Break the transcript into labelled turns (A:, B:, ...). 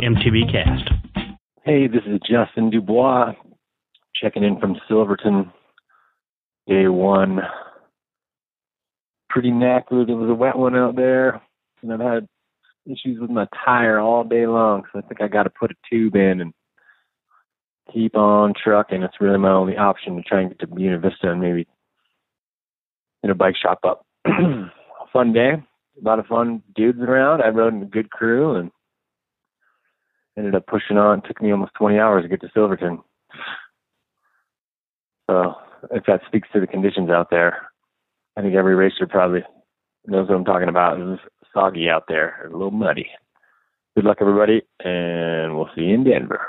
A: MTB Cast.
B: Hey, this is Justin DuBois checking in from Silverton. Day one. Pretty knackered. It was a wet one out there, and I've had issues with my tire all day long, so I think I got to put a tube in and keep on trucking. It's really my only option to try and get to Buena Vista and maybe in a bike shop up. fun day. A lot of fun dudes around. I rode in a good crew and ended up pushing on. It took me almost 20 hours to get to Silverton. So if that speaks to the conditions out there, I think every racer probably knows what I'm talking about. It was soggy out there, a little muddy. Good luck, everybody, and we'll see you in Denver.